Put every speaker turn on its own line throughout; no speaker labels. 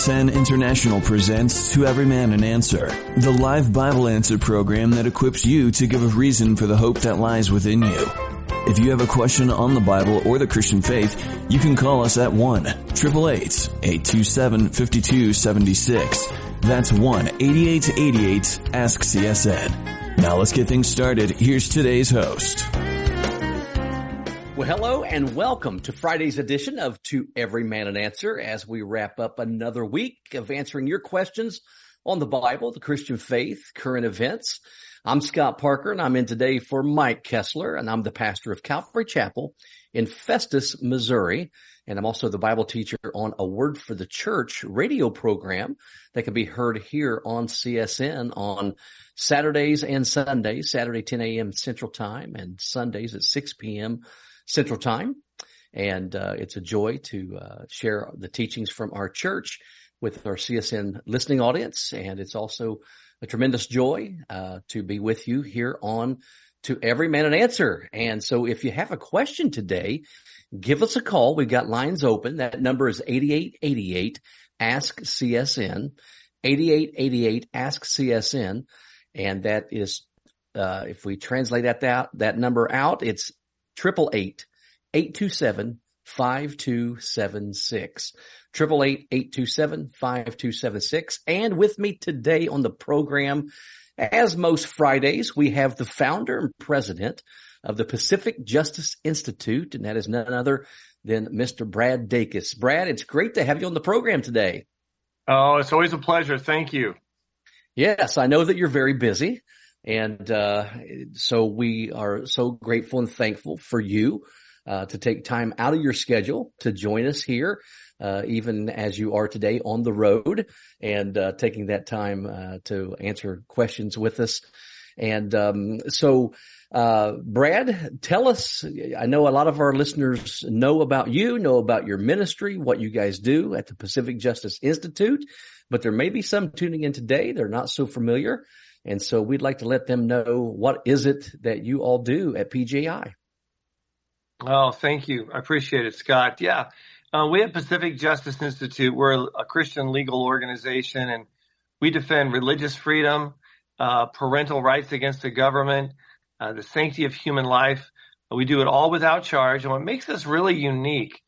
CSN International presents To Every Man an Answer, the live Bible answer program that equips you to give a reason for the hope that lies within you. If you have a question on the Bible or the Christian faith, you can call us at 1-888-827-5276. That's 1-8888-ASK-CSN. Now let's get things started. Here's today's host.
Well, hello and welcome to Friday's edition of To Every Man an Answer as we wrap up another week of answering your questions on the Bible, the Christian faith, current events. I'm Scott Parker and I'm in today for Mike Kestler and I'm the pastor of Calvary Chapel in Festus, Missouri. And I'm also the Bible teacher on a Word for the Church radio program that can be heard here on CSN on Saturdays and Sundays, Saturday 10 a.m. Central Time and Sundays at 6 p.m. Central Time. And uh, it's a joy to uh, share the teachings from our church with our CSN listening audience. And it's also a tremendous joy uh, to be with you here on To Every Man an Answer. And so if you have a question today, give us a call. We've got lines open. That number is 8888 Ask CSN. 8888 Ask CSN. And that is, uh, if we translate that, that, that number out, it's triple eight eight two seven five two seven six triple eight eight two seven five two seven six. And with me today on the program, as most Fridays, we have the founder and president of the Pacific Justice Institute, and that is none other than Mr. Brad Dacus. Brad, it's great to have you on the program today.
Oh, it's always a pleasure. Thank you.
Yes, I know that you're very busy. And uh, so we are so grateful and thankful for you uh, to take time out of your schedule to join us here, uh, even as you are today on the road and uh, taking that time uh, to answer questions with us. And um, so, uh, Brad, tell us. I know a lot of our listeners know about you, know about your ministry, what you guys do at the Pacific Justice Institute, but there may be some tuning in today. They're not so familiar. And so we'd like to let them know what is it that you all do at PJI.
Oh, thank you. I appreciate it, Scott. Yeah. Uh, we at Pacific Justice Institute, we're a Christian legal organization and we defend religious freedom, uh, parental rights against the government, uh, the sanctity of human life. We do it all without charge. And what makes us really unique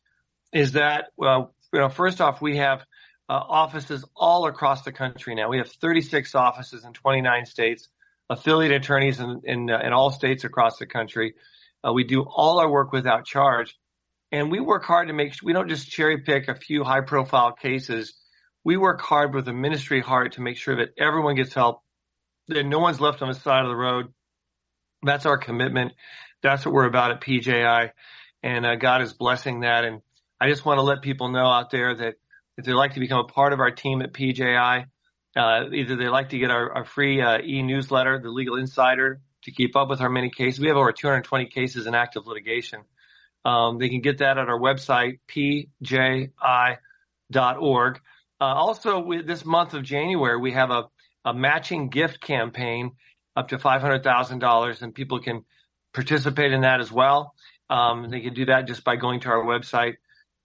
is that, well, you know, first off, we have uh, offices all across the country now. We have 36 offices in 29 states, affiliate attorneys in, in, uh, in all states across the country. Uh, we do all our work without charge. And we work hard to make, sure we don't just cherry pick a few high profile cases. We work hard with a ministry heart to make sure that everyone gets help, that no one's left on the side of the road. That's our commitment. That's what we're about at PJI. And uh, God is blessing that. And I just want to let people know out there that if they'd like to become a part of our team at PJI, uh, either they like to get our, our free uh, e-newsletter, the Legal Insider, to keep up with our many cases. We have over 220 cases in active litigation. Um, they can get that at our website, pji.org. Uh, also, this month of January, we have a, a matching gift campaign up to $500,000, and people can participate in that as well. Um, they can do that just by going to our website,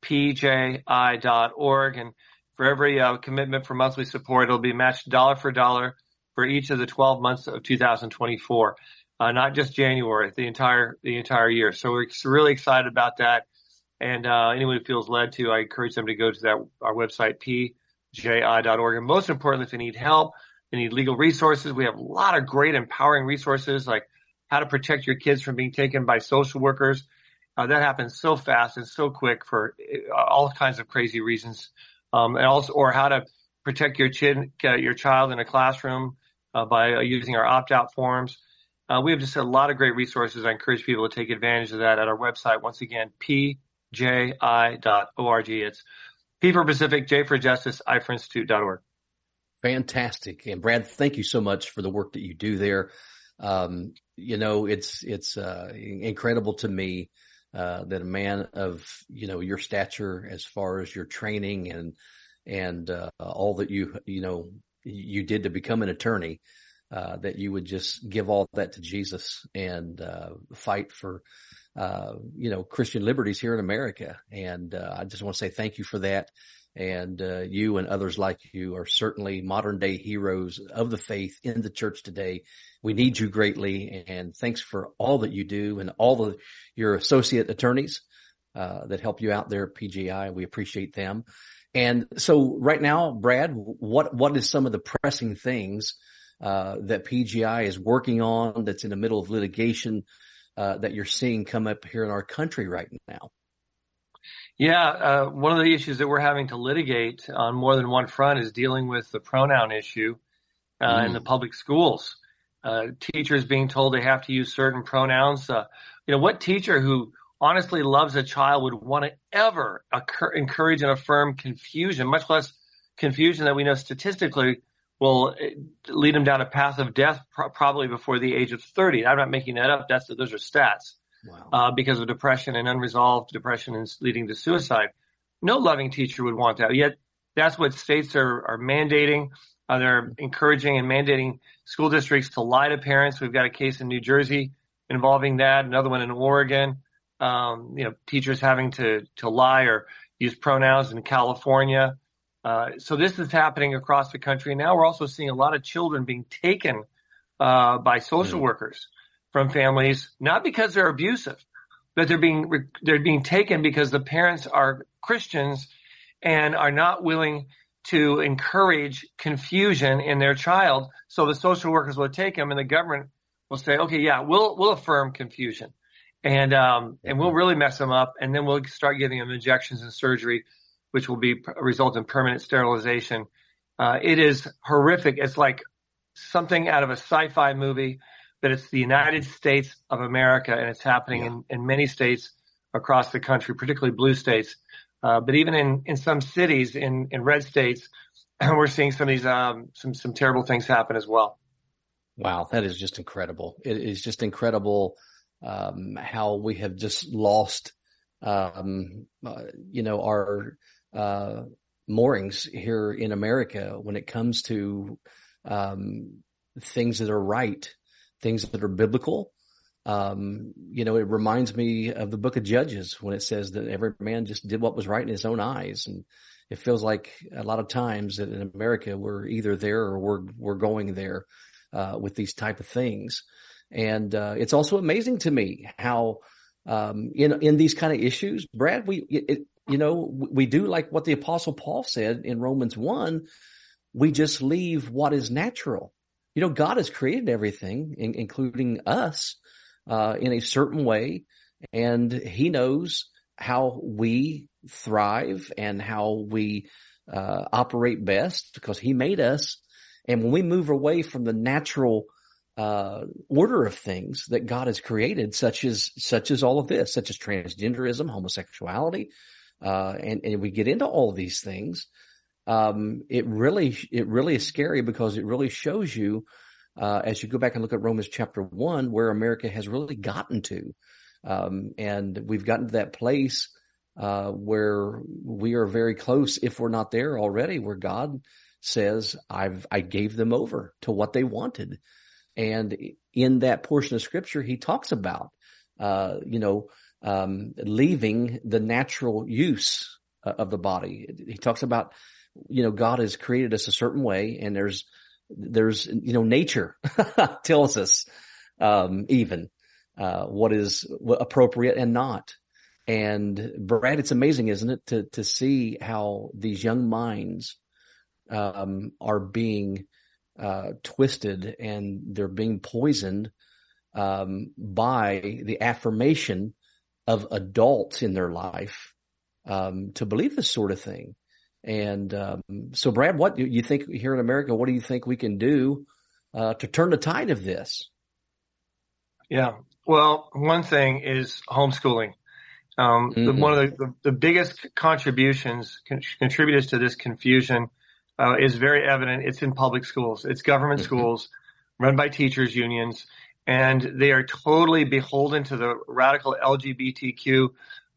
pji.org. And for every uh, commitment for monthly support, it'll be matched dollar for dollar for each of the 12 months of 2024, uh, not just January, the entire the entire year. So we're really excited about that. And uh, anyone who feels led to, I encourage them to go to that our website pji.org. And most importantly, if they need help, they need legal resources. We have a lot of great empowering resources like how to protect your kids from being taken by social workers uh, that happens so fast and so quick for uh, all kinds of crazy reasons. Um, and also, or how to protect your chin, uh, your child in a classroom uh, by uh, using our opt-out forms. Uh, we have just a lot of great resources. I encourage people to take advantage of that at our website. Once again, pji.org. It's P for Pacific, J for Justice, I for Institute.org.
Fantastic. And Brad, thank you so much for the work that you do there. Um, you know, it's, it's, incredible to me uh, that a man of you know your stature as far as your training and and uh, all that you you know you did to become an attorney uh, that you would just give all that to Jesus and uh, fight for uh, you know Christian liberties here in America. And I just want to say thank you for that And uh, you and others like you are certainly modern day heroes of the faith in the church today. We need you greatly, and thanks for all that you do and all the your associate attorneys uh, that help you out there at PJI. We appreciate them. And so, right now, Brad, what what is some of the pressing things uh, that PJI is working on that's in the middle of litigation uh, that you're seeing come up here in our country right now?
Yeah, uh, one of the issues that we're having to litigate on more than one front is dealing with the pronoun issue mm. in the public schools. Uh, teachers being told they have to use certain pronouns. Uh, you know, what teacher who honestly loves a child would want to ever occur, encourage and affirm confusion, much less confusion that we know statistically will uh, lead them down a path of death pro- probably before the age of 30. I'm not making that up. That's those are stats wow. uh, because of depression and unresolved depression and leading to suicide. No loving teacher would want that. Yet that's what states are, are mandating. Uh, they're encouraging and mandating school districts to lie to parents. We've got a case in New Jersey involving that, another one in Oregon. Um, you know, teachers having to, to lie or use pronouns in California. Uh, so this is happening across the country. Now we're also seeing a lot of children being taken uh, by social mm. workers from families, not because they're abusive, but they're being they're being taken because the parents are Christians and are not willing to encourage confusion in their child. So the social workers will take them, and the government will say, "Okay, yeah, we'll we'll affirm confusion, and um, and we'll really mess them up, and then we'll start giving them injections and surgery, which will be result in permanent sterilization." Uh, it is horrific. It's like something out of a sci-fi movie but it's the United States of America, and it's happening yeah. in, in many states across the country, particularly blue states. Uh, but even in, in some cities in, in red states, we're seeing some of these um, some some terrible things happen as well.
Wow, that is just incredible. It is just incredible um, how we have just lost, um, uh, you know, our uh, moorings here in America when it comes to um, things that are right things that are biblical. Um, you know, it reminds me of the book of Judges when it says that every man just did what was right in his own eyes. And it feels like a lot of times that in America, we're either there or we're, we're going there, uh, with these type of things. And, uh, it's also amazing to me how, um, in, in these kind of issues, Brad, we, it, you know, we do like what the apostle Paul said in Romans one. We just leave what is natural you know, God has created everything, in, including us, uh, in a certain way, and He knows how we thrive and how we uh, operate best because He made us. And when we move away from the natural uh, order of things that God has created, such as such as all of this, such as transgenderism, homosexuality, uh, and, and we get into all of these things, um, it really, it really is scary because it really shows you, uh, as you go back and look at Romans chapter one, where America has really gotten to. Um, and we've gotten to that place, uh, where we are very close, if we're not there already, where God says, I've, I gave them over to what they wanted. And in that portion of scripture, he talks about, uh, you know, um, leaving the natural use uh, of the body. He talks about you know, God has created us a certain way and there's, there's, you know, nature tells us, um, even, uh, what is appropriate and not. And Brad, it's amazing, isn't it, to, to see how these young minds, um, are being, uh, twisted and they're being poisoned, um, by the affirmation of adults in their life, um, to believe this sort of thing. And um, so, Brad, what do you think here in America? What do you think we can do uh, to turn the tide of this?
Yeah, well, one thing is homeschooling. Um, mm-hmm. the, one of the, the, the biggest contributions, con- contributors to this confusion uh, is very evident. It's in public schools. It's government mm-hmm. schools run by teachers unions, and they are totally beholden to the radical LGBTQ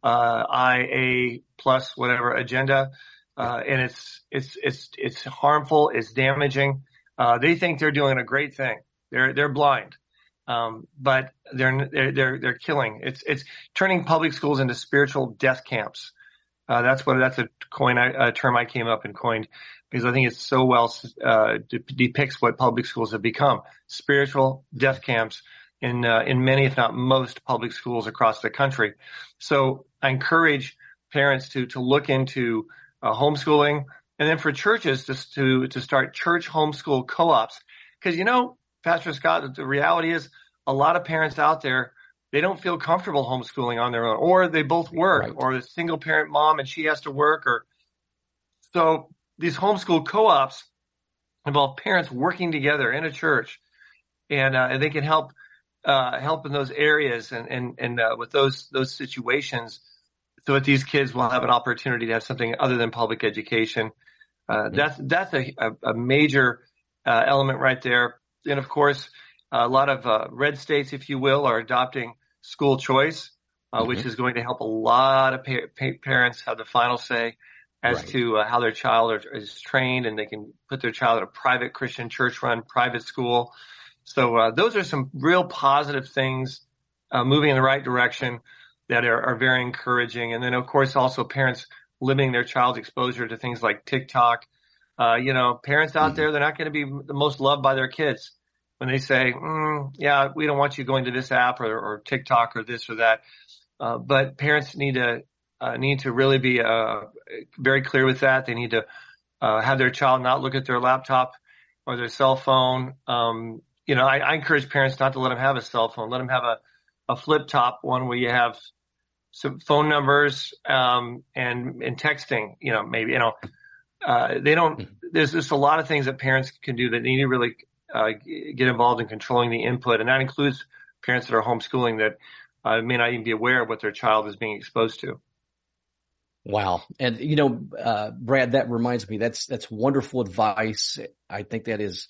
uh, IA plus whatever agenda. Uh, and it's it's it's it's harmful. It's damaging. Uh, they think they're doing a great thing. They're they're blind, um, but they're they're they're killing. It's it's turning public schools into spiritual death camps. Uh, that's what that's a coin I, a term I came up and coined because I think it so well uh, de- depicts what public schools have become: spiritual death camps in uh, in many, if not most, public schools across the country. So I encourage parents to to look into uh, homeschooling, and then for churches to to to start church homeschool co-ops because you know, Pastor Scott, the reality is a lot of parents out there they don't feel comfortable homeschooling on their own, or they both work, right. or the single parent mom and she has to work, or so these homeschool co-ops involve parents working together in a church, and uh, and they can help uh, help in those areas and and and uh, with those those situations, so that these kids will have an opportunity to have something other than public education. Uh. That's that's a, a, a major uh, element right there, and of course, a lot of uh, red states, if you will, are adopting school choice, mm-hmm. which is going to help a lot of pa- pa- parents have the final say as right. to uh, how their child are, is trained and they can put their child at a private Christian church run private school. So uh, those are some real positive things uh, moving in the right direction that are, are, very encouraging. And then of course also parents limiting their child's exposure to things like TikTok. Uh, you know, parents out mm-hmm. there, they're not going to be the most loved by their kids when they say, mm, yeah, we don't want you going to this app or, or TikTok or this or that. Uh, but parents need to uh, need to really be uh, very clear with that. They need to uh, have their child not look at their laptop or their cell phone. Um, you know, I, I, encourage parents not to let them have a cell phone. Let them have a, a flip top one where you have some phone numbers um, and and texting. You know, maybe you know uh, they don't. There's just a lot of things that parents can do that need to really uh, get involved in controlling the input, and that includes parents that are homeschooling that may not even be aware of what their child is being exposed to.
Wow. And you know, uh, Brad, that reminds me, that's, that's wonderful advice. I think that is,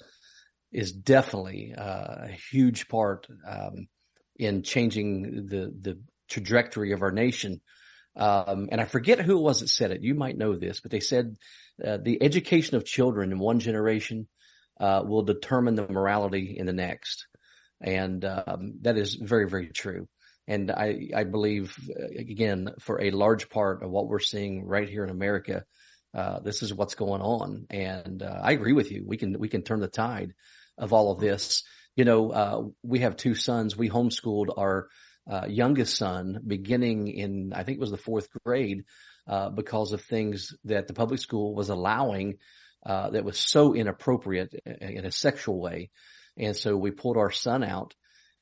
is definitely uh, a huge part, um, in changing the, the trajectory of our nation. Um, and I forget who it was that said it. You might know this, but they said, uh, the education of children in one generation, uh, will determine the morality in the next. And, um, that is very, very true. And I, I believe, uh, again, for a large part of what we're seeing right here in America, uh, this is what's going on. And uh, I agree with you. We can we can turn the tide of all of this. You know, uh, we have two sons. We homeschooled our uh, youngest son beginning in I think it was the fourth grade uh, because of things that the public school was allowing that was so inappropriate in a sexual way. And so we pulled our son out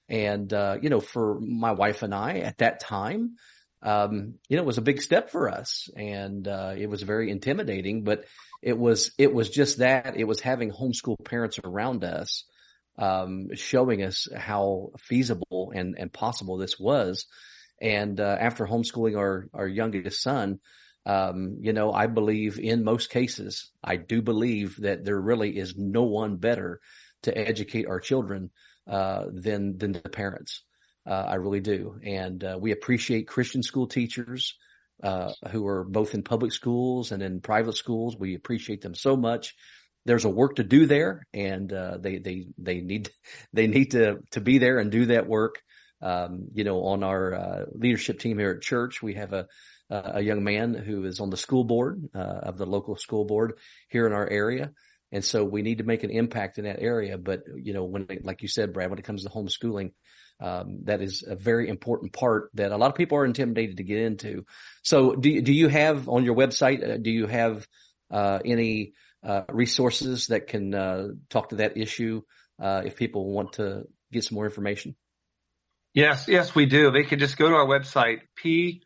and, uh, you know, for my wife and I at that time, um, you know, it was a big step for us and, uh, it was very intimidating, but it was, it was just that it was having homeschool parents around us, um, showing us how feasible and, and possible this was. And, uh, after homeschooling our, our youngest son, um, you know, I believe in most cases, I do believe that there really is no one better to educate our children uh, than than the parents. Uh, I really do, and uh, we appreciate Christian school teachers uh, who are both in public schools and in private schools. We appreciate them so much. There's a work to do there, and uh, they they they need they need to to be there and do that work. Um, you know, on our leadership team here at church, we have a a young man who is on the school board of the local school board here in our area. And so we need to make an impact in that area. But, you know, when, like you said, Brad, when it comes to homeschooling, um, that is a very important part that a lot of people are intimidated to get into. So do, do you have on your website, uh, do you have, uh, any, uh, resources that can, uh, talk to that issue, uh, if people want to get some more information?
Yes, yes, we do. They can just go to our website, pji.org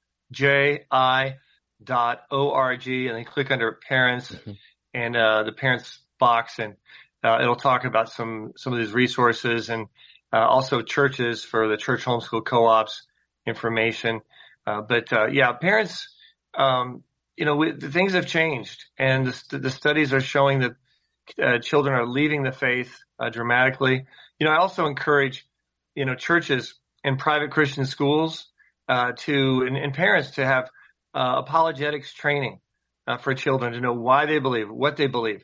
and then click under parents mm-hmm. and, uh, the parents box and uh, it'll talk about some some of these resources and uh, also churches for the church homeschool co-ops information. Uh, but uh, yeah, parents, um, you know, we, the things have changed, and the, the studies are showing that uh, children are leaving the faith uh, dramatically. You know, I also encourage you know churches and private Christian schools to and, and, parents to have apologetics training for children to know why they believe, what they believe.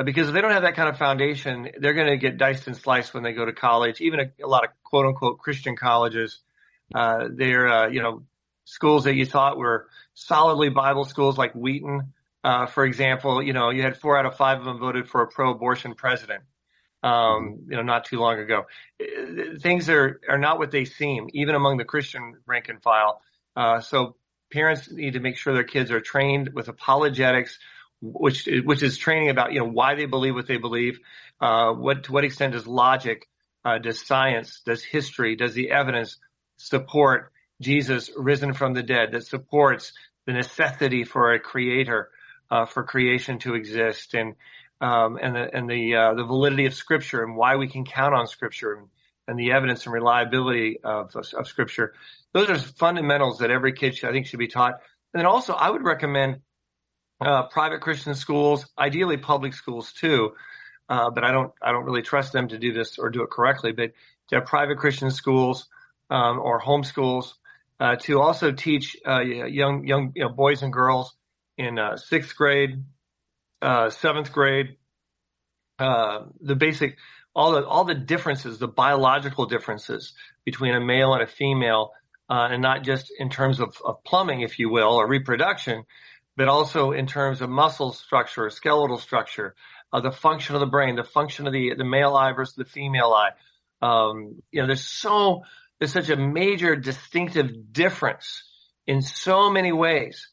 Uh, because if they don't have that kind of foundation, they're going to get diced and sliced when they go to college. Even a, a lot of quote unquote Christian colleges, uh, they're uh, you know schools that you thought were solidly Bible schools like Wheaton, uh, for example, you know, you had four out of five of them voted for a pro-abortion president. Um, you know, not too long ago. Things are, are not what they seem, even among the Christian rank and file. Uh, so parents need to make sure their kids are trained with apologetics, which, which is training about, you know, why they believe what they believe. Uh, what, to what extent does logic, uh, does science, does history, does the evidence support Jesus risen from the dead that supports the necessity for a creator, uh, for creation to exist and, um, and the, and the, uh, the validity of scripture and why we can count on scripture and, and the evidence and reliability of, of, scripture. Those are fundamentals that every kid should, I think should be taught. And then also I would recommend, uh, private Christian schools, ideally public schools too. Uh, but I don't, I don't really trust them to do this or do it correctly, but to have private Christian schools, um, or homeschools, uh, to also teach, uh, young, young, you know, boys and girls in, uh, sixth grade, uh, seventh grade, uh, the basic, all the, all the differences, the biological differences between a male and a female, uh, and not just in terms of, of plumbing, if you will, or reproduction, but also in terms of muscle structure, skeletal structure, the function of the brain, the function of the, the male eye versus the female eye. Um, you know, there's so, there's such a major distinctive difference in so many ways.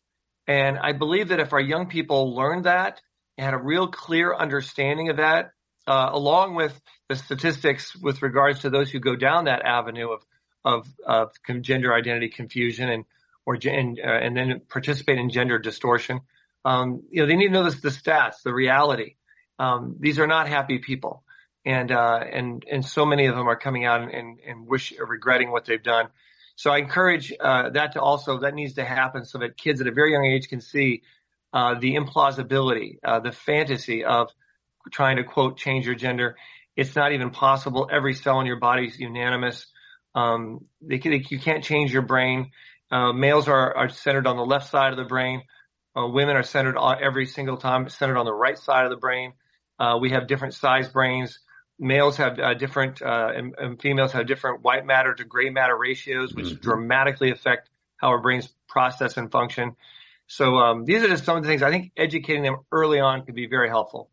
And I believe that if our young people learn that and had a real clear understanding of that, uh, along with the statistics with regards to those who go down that avenue of of, of gender identity confusion and or and, uh, and then participate in gender distortion. Um, you know, they need to know this, the stats, the reality. Um, these are not happy people, and uh, and and so many of them are coming out and, and, and wish regretting what they've done. So I encourage uh, that to also that needs to happen so that kids at a very young age can see uh, the implausibility, uh, the fantasy of trying to quote change your gender. It's not even possible. Every cell in your body is unanimous. Um, they, they, you can't change your brain. Uh, males are, are centered on the left side of the brain. Uh, women are centered on every single time centered on the right side of the brain. Uh, we have different size brains. Males have uh, different, and, and, females have different white matter to gray matter ratios, which mm-hmm. dramatically affect how our brains process and function. So um, these are just some of the things I think educating them early on could be very helpful.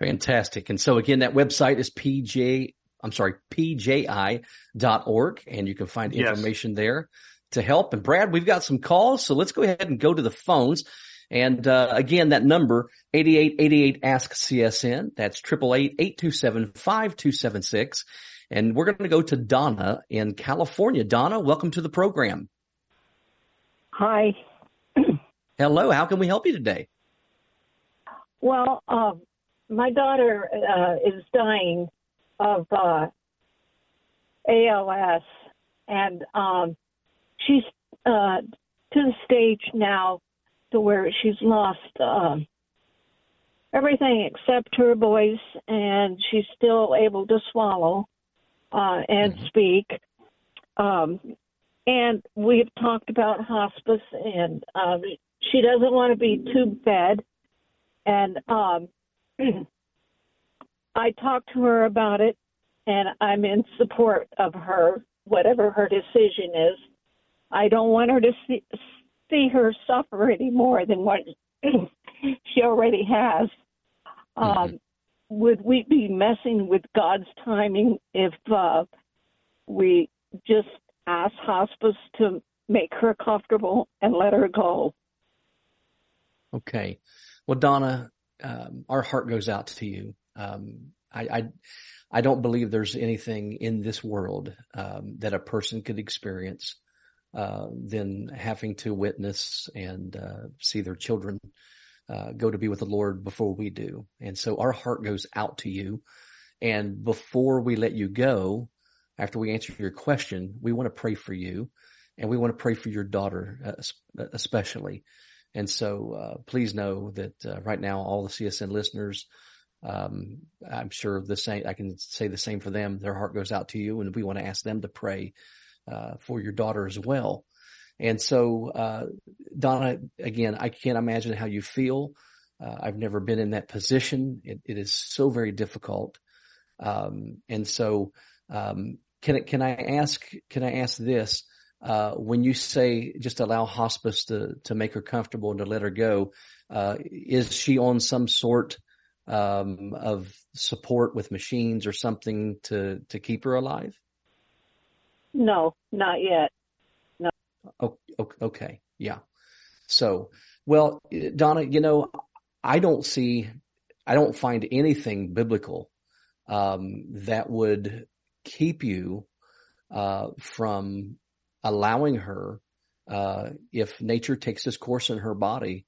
Fantastic. And so again, that website is pj, I'm sorry, pji.org and you can find information yes. there to help. And Brad, we've got some calls. So let's go ahead and go to the phones. And, uh, again, that number, 8888 ask CSN. That's 888-827-5276. And we're going to go to Donna in California. Donna, welcome to the program.
Hi.
Hello, how can we help you today?
Well, uh, my daughter uh, is dying of uh, ALS, and um, she's uh, to the stage now to where she's lost um, everything except her voice, and she's still able to swallow uh, and mm-hmm. speak. Um, and we've talked about hospice, and um, she doesn't want to be too bad. And um, I talked to her about it, and I'm in support of her, whatever her decision is. I don't want her to see, see her suffer any more than what she already has. Mm-hmm. Um, would we be messing with God's timing if uh, we just ask hospice to make her comfortable and let her go?
Okay. Well, Donna, um, our heart goes out to you. Um, I, I, I, don't believe there's anything in this world um, that a person could experience uh, than having to witness and uh, see their children uh, go to be with the Lord before we do. And so our heart goes out to you. And before we let you go, after we answer your question, we want to pray for you and we want to pray for your daughter, uh, especially. And so, uh, please know that uh, right now, all the CSN listeners, um, I'm sure the same, I can say the same for them. Their heart goes out to you and we want to ask them to pray, uh, for your daughter as well. And so, uh, Donna, again, I can't imagine how you feel. Uh, I've never been in that position. It, it is so very difficult. Um, and so, um, can, can I ask, can I ask this? uh, when you say just allow hospice to to make her comfortable and to let her go, uh, is she on some sort um, of support with machines or something to to keep her alive?
No, not yet. No.
Oh, okay, yeah. So, well, Donna, you know, I don't see, I don't find anything biblical um, that would keep you uh, from allowing her, uh, if nature takes its course in her body,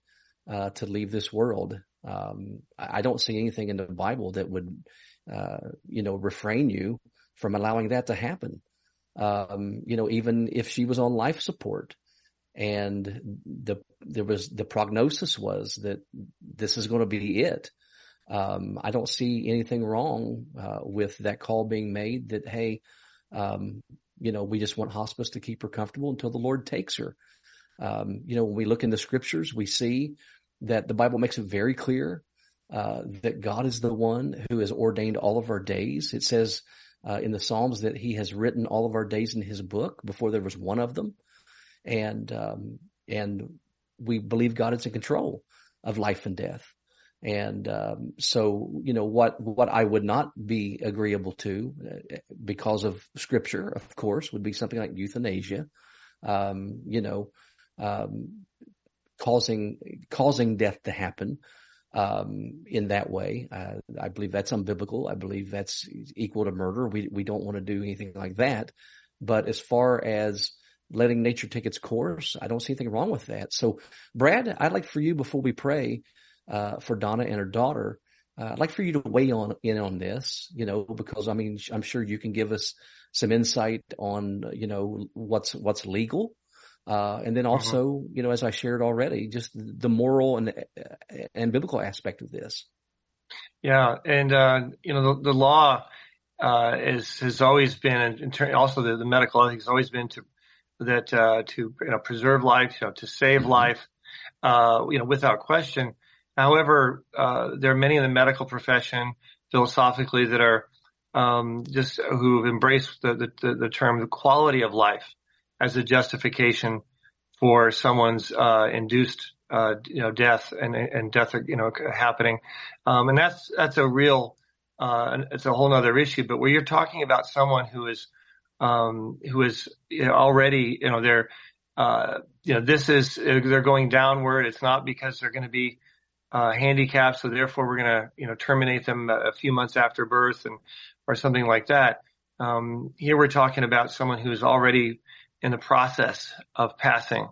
uh, to leave this world. Um, I don't see anything in the Bible that would, uh, you know, refrain you from allowing that to happen. Um, you know, even if she was on life support and the, there was, the prognosis was that this is going to be it. Um, I don't see anything wrong, uh, with that call being made that, Hey, um, you know, we just want hospice to keep her comfortable until the Lord takes her. Um, you know, when we look in the scriptures, we see that the Bible makes it very clear uh, that God is the one who has ordained all of our days. It says uh, in the Psalms that He has written all of our days in His book before there was one of them, and um, and we believe God is in control of life and death. And um, so, you know, what what I would not be agreeable to, uh, because of Scripture, of course, would be something like euthanasia. Um, you know, um, causing causing death to happen um, in that way. Uh, I believe that's unbiblical. I believe that's equal to murder. We we don't want to do anything like that. But as far as letting nature take its course, I don't see anything wrong with that. So, Brad, I'd like for you before we pray uh, for Donna and her daughter. Uh, I'd like for you to weigh on in on this, you know, because I mean, I'm sure you can give us some insight on, you know, what's what's legal uh, and then mm-hmm. also, you know, as I shared already, just the moral and and biblical aspect of this.
Yeah, and uh, you know, the, the law uh, is has always been, in turn, also the, the, medical ethics has always been to that uh, to you know preserve life, you know, to save mm-hmm. life, uh, you know, without question. However, uh, there are many in the medical profession philosophically that are um, just who have embraced the, the, the term the quality of life as a justification for someone's uh, induced uh, you know death and and death you know happening, um, and that's that's a real uh, it's a whole other issue. But where you're talking about someone who is um, who is you know, already you know they're uh, you know this is they're going downward. It's not because they're going to be uh, handicapped, so therefore we're going to you know terminate them a few months after birth and or something like that. Um, here we're talking about someone who's already in the process of passing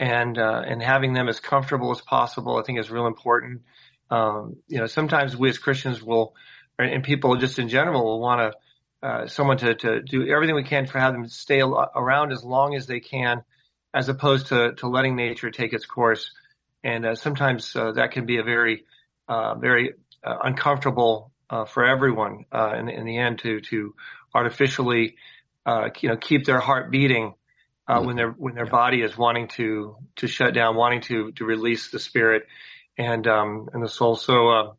and uh, and having them as comfortable as possible, I think is real important. Um, you know, sometimes we as Christians will, and people just in general will want to uh, someone to to do everything we can for have them stay around as long as they can, as opposed to to letting nature take its course. And uh, sometimes uh, that can be a very uh, very uh, uncomfortable for everyone in, in the end to to artificially you know, keep their heart beating uh, mm-hmm. when their when their yeah. body is wanting to to shut down, wanting to to release the spirit and um and the soul. So uh,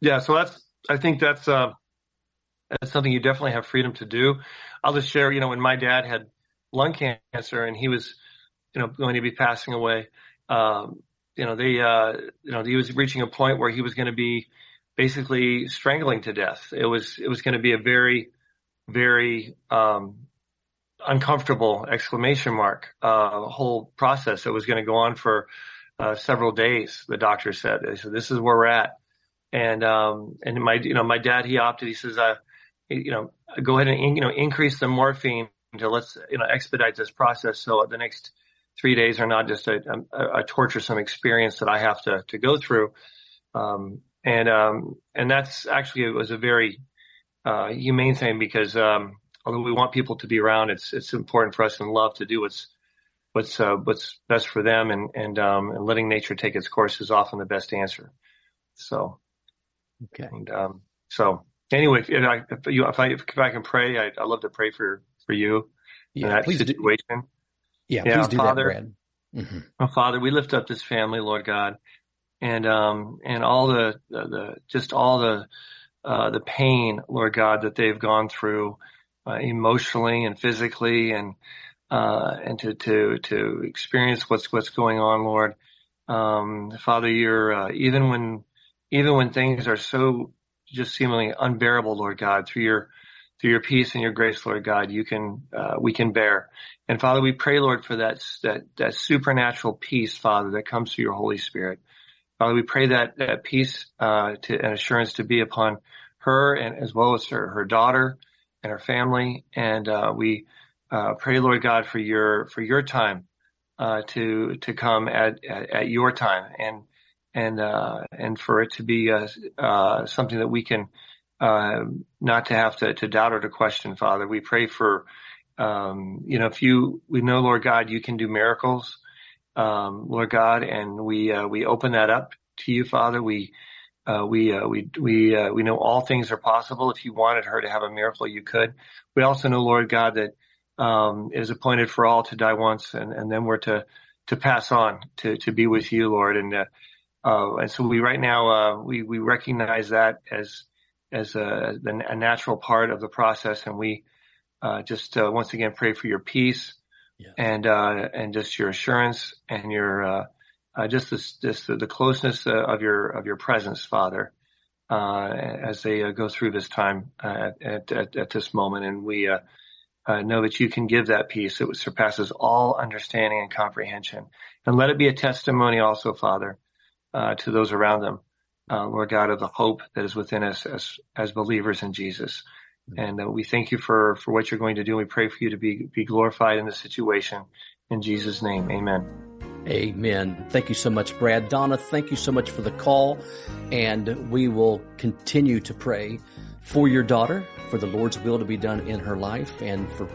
yeah, so that's I think that's uh that's something you definitely have freedom to do. I'll just share, you know, when my dad had lung cancer and he was, you know, going to be passing away, um, you know, they, uh, you know, he was reaching a point where he was going to be basically strangling to death. It was, it was going to be a very, very um, uncomfortable exclamation mark uh, whole process that was going to go on for uh, several days. The doctor said, "They said this is where we're at," and um, and my you know my dad he opted. He says, uh, you know, go ahead and you know increase the morphine to let's you know expedite this process so the next three days are not just a, a, a torturesome experience that I have to to go through. Um, and um, and that's actually it was a very uh, humane thing because um, although we want people to be around, it's it's important for us in love to do what's what's uh, what's best for them, and and um, and letting nature take its course is often the best answer. So,
okay.
And, um, so anyway, if, I, if, you, if I if I can pray, I I love to pray for for you
yeah, in that situation.
Do,
yeah, yeah, please do Father, that.
Mm-hmm. Oh, Father, we lift up this family, Lord God, and um and all the the, the just all the uh, the pain, Lord God, that they've gone through uh, emotionally and physically, and uh, and to to to experience what's what's going on, Lord. Um, Father, you're uh, even when even when things are so just seemingly unbearable, Lord God, through your through your peace and your grace, Lord God, you can uh, we can bear. And Father, we pray, Lord, for that that that supernatural peace, Father, that comes through your Holy Spirit. Father, we pray that that peace uh, to, and assurance to be upon her and as well as her her daughter and her family. And uh, we uh, pray, Lord God, for your for your time uh, to to come at, at, at your time and and uh, and for it to be uh, uh, something that we can not to have to, to doubt or to question, Father. We pray for um, you know if you we know, Lord God, you can do miracles, um, Lord God, and we we open that up to you, Father. We uh, we uh, we we uh, we know all things are possible. If you wanted her to have a miracle, you could. We also know, Lord God, that um, is appointed for all to die once, and, and then we're to to pass on to to be with you, Lord. And uh, uh, and so we right now uh, we we recognize that as as a, a natural part of the process, and we uh, just uh, once again pray for your peace yeah. and uh, and just your assurance and your just this, this the closeness of your of your presence, Father. as they go through this time at, at, at, this moment, and we uh, know that you can give that peace that surpasses all understanding and comprehension. And let it be a testimony also, Father, uh, to those around them, uh, Lord God, of the hope that is within us as, as believers in Jesus. And uh, we thank you for, for what you're going to do. We pray for you to be, be glorified in this situation. In Jesus' name, amen.
Amen. Thank you so much, Brad. Donna, thank you so much for the call. And we will continue to pray for your daughter, for the Lord's will to be done in her life, and for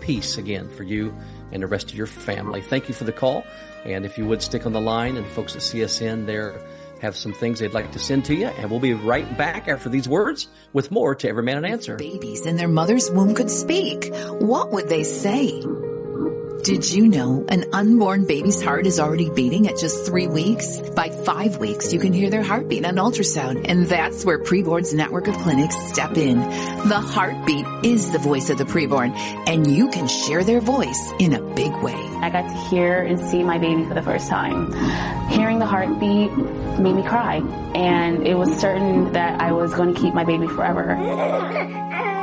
peace again for you and the rest of your family. Thank you for the call. And if you would stick on the line and folks at CSN there have some things they'd like to send to you. And we'll be right back after these words with more to Every Man an Answer.
Babies in their mother's womb could speak. What would they say? Did you know an unborn baby's heart is already beating at just three weeks? By five weeks, you can hear their heartbeat on ultrasound, and that's where Preborn's network of clinics step in. The heartbeat is the voice of the preborn, and you can share their voice in a big way.
I got to hear and see my baby for the first time. Hearing the heartbeat made me cry, and it was certain that I was going to keep my baby forever.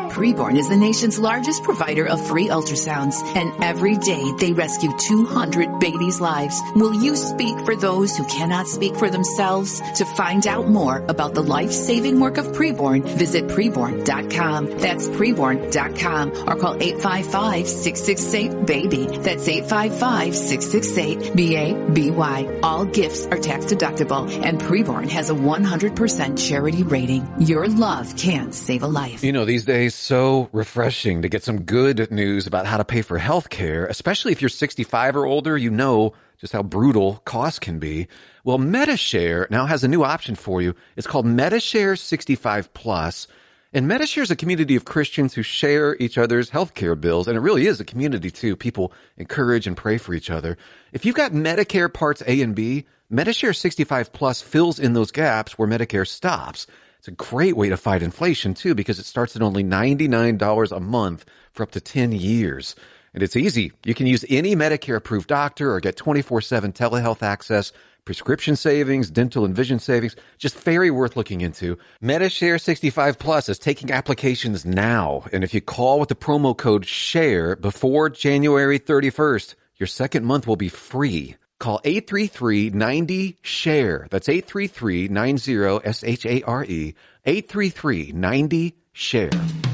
Preborn is the nation's largest provider of free ultrasounds, and every day they rescue 200 babies' lives. Will you speak for those who cannot speak for themselves? To find out more about the life-saving work of Preborn, visit preborn.com. That's preborn.com or call 855-668-BABY. That's 855-668-B-A-B-Y. All gifts are tax deductible, and Preborn has a 100% charity rating. Your love can save a life.
You know, these days, so refreshing to get some good news about how to pay for health care, especially if you're 65 or older, you know just how brutal costs can be. Well, Medi-Share now has a new option for you. It's called Medi-Share 65 Plus. And Medi-Share is a community of Christians who share each other's healthcare bills. And it really is a community too. People encourage and pray for each other. If you've got Medicare parts A and B, Medi-Share 65 Plus fills in those gaps where Medicare stops. It's a great way to fight inflation too, because it starts at only $99 a month for up to 10 years. And it's easy. You can use any Medicare approved doctor or get 24-7 telehealth access, prescription savings, dental and vision savings. Just very worth looking into. Medi-Share 65 Plus is taking applications now. And if you call with the promo code SHARE before January 31st, your second month will be free. Call 833-90-SHARE. That's 833-90-S-H-A-R-E. 833-90-SHARE.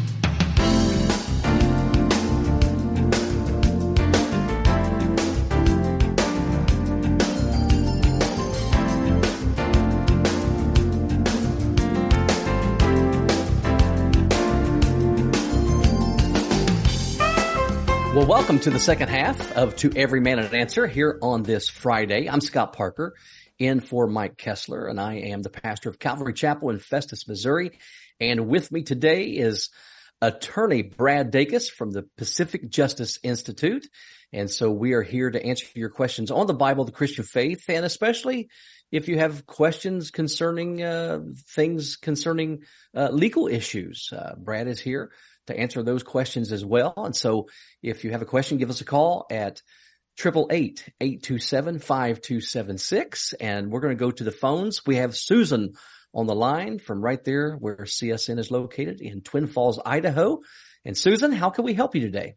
Well, welcome to the second half of To Every Man an Answer here on this Friday. I'm Scott Parker in for Mike Kestler and I am the pastor of Calvary Chapel in Festus, Missouri. And with me today is attorney Brad Dacus from the Pacific Justice Institute. And so we are here to answer your questions on the Bible, the Christian faith, and especially if you have questions concerning uh, things concerning uh, legal issues. Uh, Brad is here to answer those questions as well. And so if you have a question, give us a call at triple eight eight two seven five two seven six. And we're going to go to the phones. We have Susan on the line from right there where CSN is located in Twin Falls, Idaho. And Susan, how can we help you today?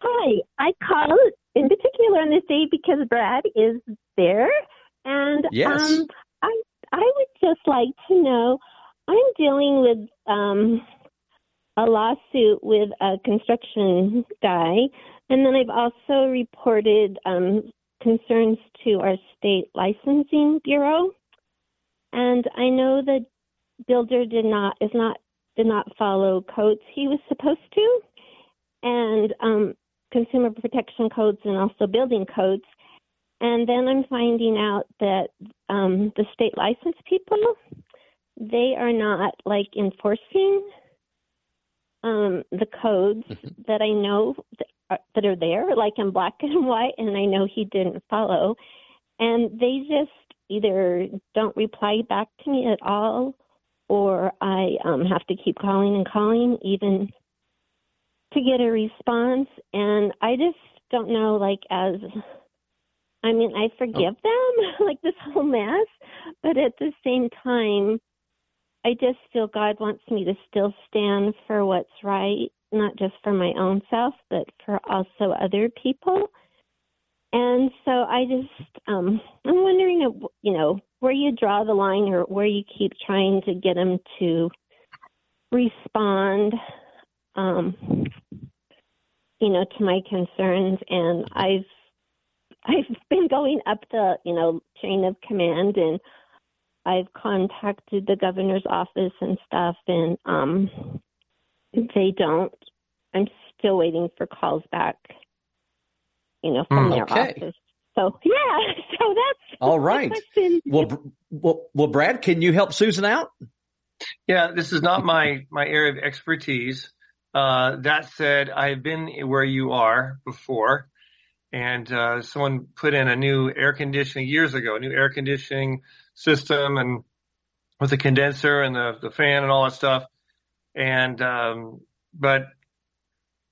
Hi, I called in particular on this day because Brad is there, and
Yes.
um, I I would just like to know. I'm dealing with um, a lawsuit with a construction guy, and then I've also reported um, concerns to our state licensing bureau. And I know the builder did not is not did not follow codes he was supposed to, and um, consumer protection codes and also building codes. And then I'm finding out that um, the state license people, they are not like enforcing um, the codes that I know that are, that are there, like in black and white, and I know he didn't follow. And they just either don't reply back to me at all, or I um, have to keep calling and calling, even to get a response. And i just don't know like as i mean i forgive them like this whole mess but at the same time i just feel god wants me to still stand for what's right not just for my own self but for also other people. And so i just um i'm wondering you know where you draw the line or where you keep trying to get them to respond um you know to my concerns. And i've i've been going up the you know chain of command and i've contacted the governor's office and stuff and um they don't i'm still waiting for calls back you know from their
okay.
office so yeah so that's
All
my
right.
question.
Well, well, well, Brad, can you help Susan out?
Yeah, this is not my my area of expertise. Uh, that said, I've been where you are before, and uh, someone put in a new air conditioning years ago, a new air conditioning system, and with the condenser and the the fan and all that stuff. And um, but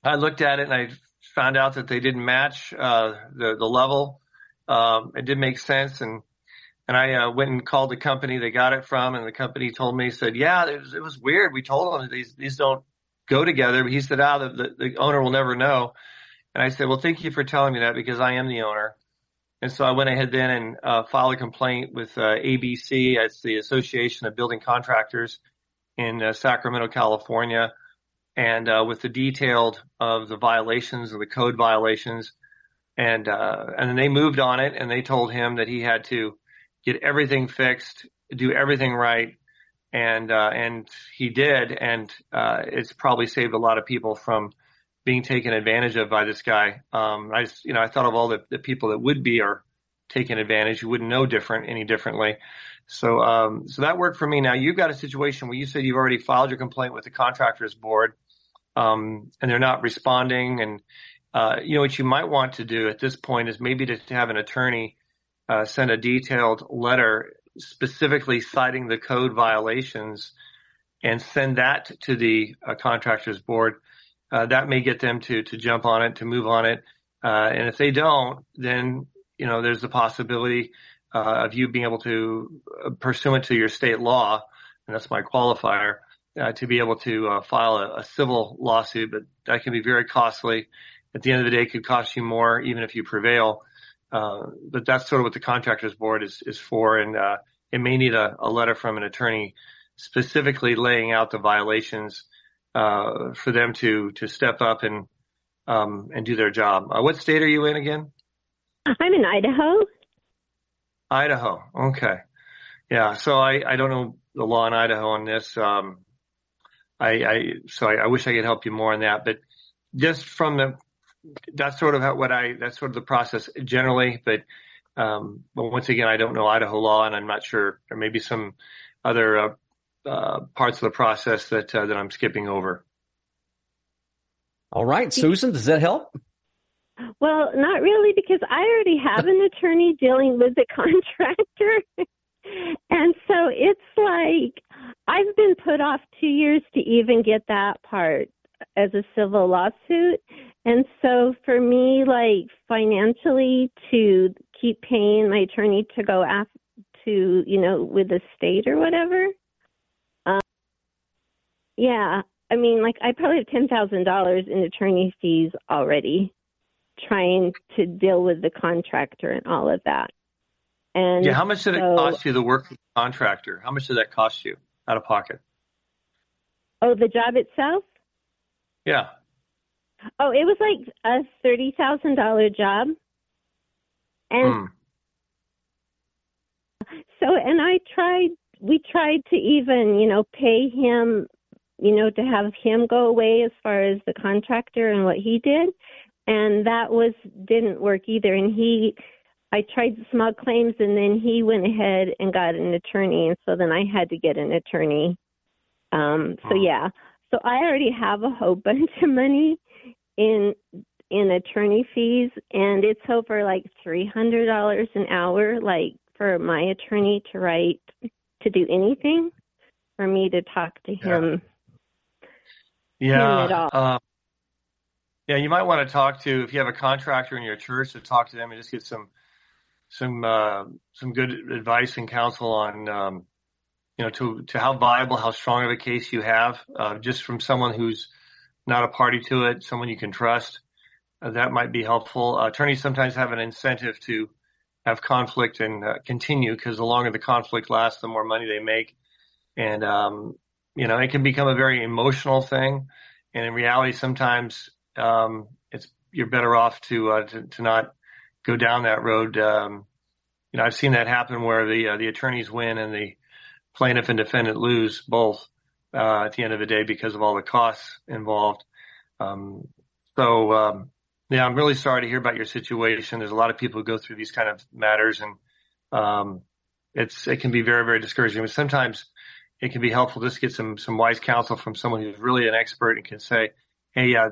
I looked at it and I found out that they didn't match uh, the the level. Um, it didn't make sense, and and I uh, went and called the company they got it from, and the company told me, said, yeah, it was, it was weird. We told them these, these don't go together. But he said, ah, the, the, the owner will never know. And I said, well, thank you for telling me that because I am the owner. And so I went ahead then and uh, filed a complaint with uh, ABC. It's the Association of Building Contractors in uh, Sacramento, California, and uh, with the detailed of the violations of the code violations. And uh, and then they moved on it, and they told him that he had to get everything fixed, do everything right, and uh, and he did, and it's probably saved a lot of people from being taken advantage of by this guy. Um, I just, you know, I thought of all the, the people that would be or taken advantage who wouldn't know different any differently. So, um, so that worked for me. Now you've got a situation where you said you've already filed your complaint with the contractors board, um, and they're not responding. And, uh, you know, what you might want to do at this point is maybe to have an attorney, uh, send a detailed letter specifically citing the code violations and send that to the uh, contractors board. Uh, that may get them to, to jump on it, to move on it. Uh, and if they don't, then, you know, there's the possibility, uh, of you being able to, uh, pursuant to your state law, and that's my qualifier, uh, to be able to uh, file a, a civil lawsuit, but that can be very costly. At the end of the day, it could cost you more even if you prevail. Uh, but that's sort of what the contractors board is, is for. And, uh, it may need a, a letter from an attorney specifically laying out the violations, uh, for them to, to step up and, um, and do their job. Uh, what state are you in again?
i'm in idaho
Idaho. Okay. Yeah. So I, I don't know the law in Idaho on this. Um, I, I, so I, I wish I could help you more on that, but just from the, that's sort of how, what I, that's sort of the process generally, but, um, but once again, I don't know Idaho law and I'm not sure there may be some other, uh, uh, parts of the process that, uh, that I'm skipping over.
All right, Susan, does that help?
Well, not really, because I already have an attorney dealing with the contractor. and so it's like I've been put off two years to even get that part as a civil lawsuit. And so for me, like financially to keep paying my attorney to go after to, you know, with the state or whatever. Um, yeah, I mean, like I probably have ten thousand dollars in attorney fees already, trying to deal with the contractor and all of that. And
yeah, how much did
so,
it cost you to work with the contractor? How much did that cost you out of pocket?
Oh, the job itself?
Yeah.
Oh, it was like a thirty thousand dollar job, and
Hmm.
so and I tried. We tried to even, you know, pay him, you know, to have him go away as far as the contractor and what he did, and that was didn't work either. And he, I tried small claims, and then he went ahead and got an attorney, and so then I had to get an attorney. Um, so yeah, so I already have a whole bunch of money in in attorney fees. And it's over like three hundred dollars an hour like for my attorney to write to do anything for me to talk to him
Yeah.
all.
Uh, yeah, you might want to talk to if you have a contractor in your church to talk to them and just get some some uh, some good advice and counsel on um, you know to to how viable, how strong of a case you have, uh, just from someone who's not a party to it, someone you can trust. Uh, that might be helpful. Uh, attorneys sometimes have an incentive to have conflict and uh, continue because the longer the conflict lasts, the more money they make, and um, you know it can become a very emotional thing. And in reality, sometimes um, it's you're better off to, uh, to to not go down that road. Um, you know, I've seen that happen where the uh, the attorneys win and the plaintiff and defendant lose both uh, at the end of the day because of all the costs involved. Um, so um, yeah, I'm really sorry to hear about your situation. There's a lot of people who go through these kind of matters, and um, it's it can be very very discouraging. But sometimes it can be helpful just to get some some wise counsel from someone who's really an expert and can say, hey, uh,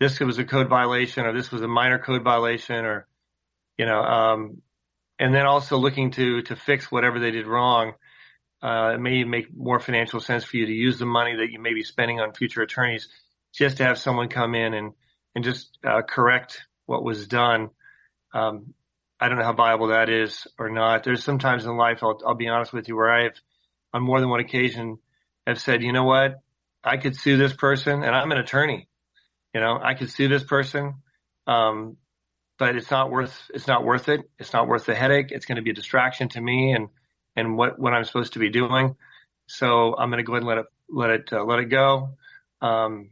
this was a code violation, or this was a minor code violation, or you know, um, and then also looking to to fix whatever they did wrong. Uh, it may make more financial sense for you to use the money that you may be spending on future attorneys just to have someone come in and and just uh, correct what was done. Um, I don't know how viable that is or not. There's sometimes in life, I'll, I'll be honest with you, where I've on more than one occasion have said, you know what, I could sue this person, and I'm an attorney. You know, I could sue this person, um, but it's not worth it's not worth it. It's not worth the headache. It's going to be a distraction to me and and what what I'm supposed to be doing. So I'm going to go ahead and let it let it uh, let it go. Um,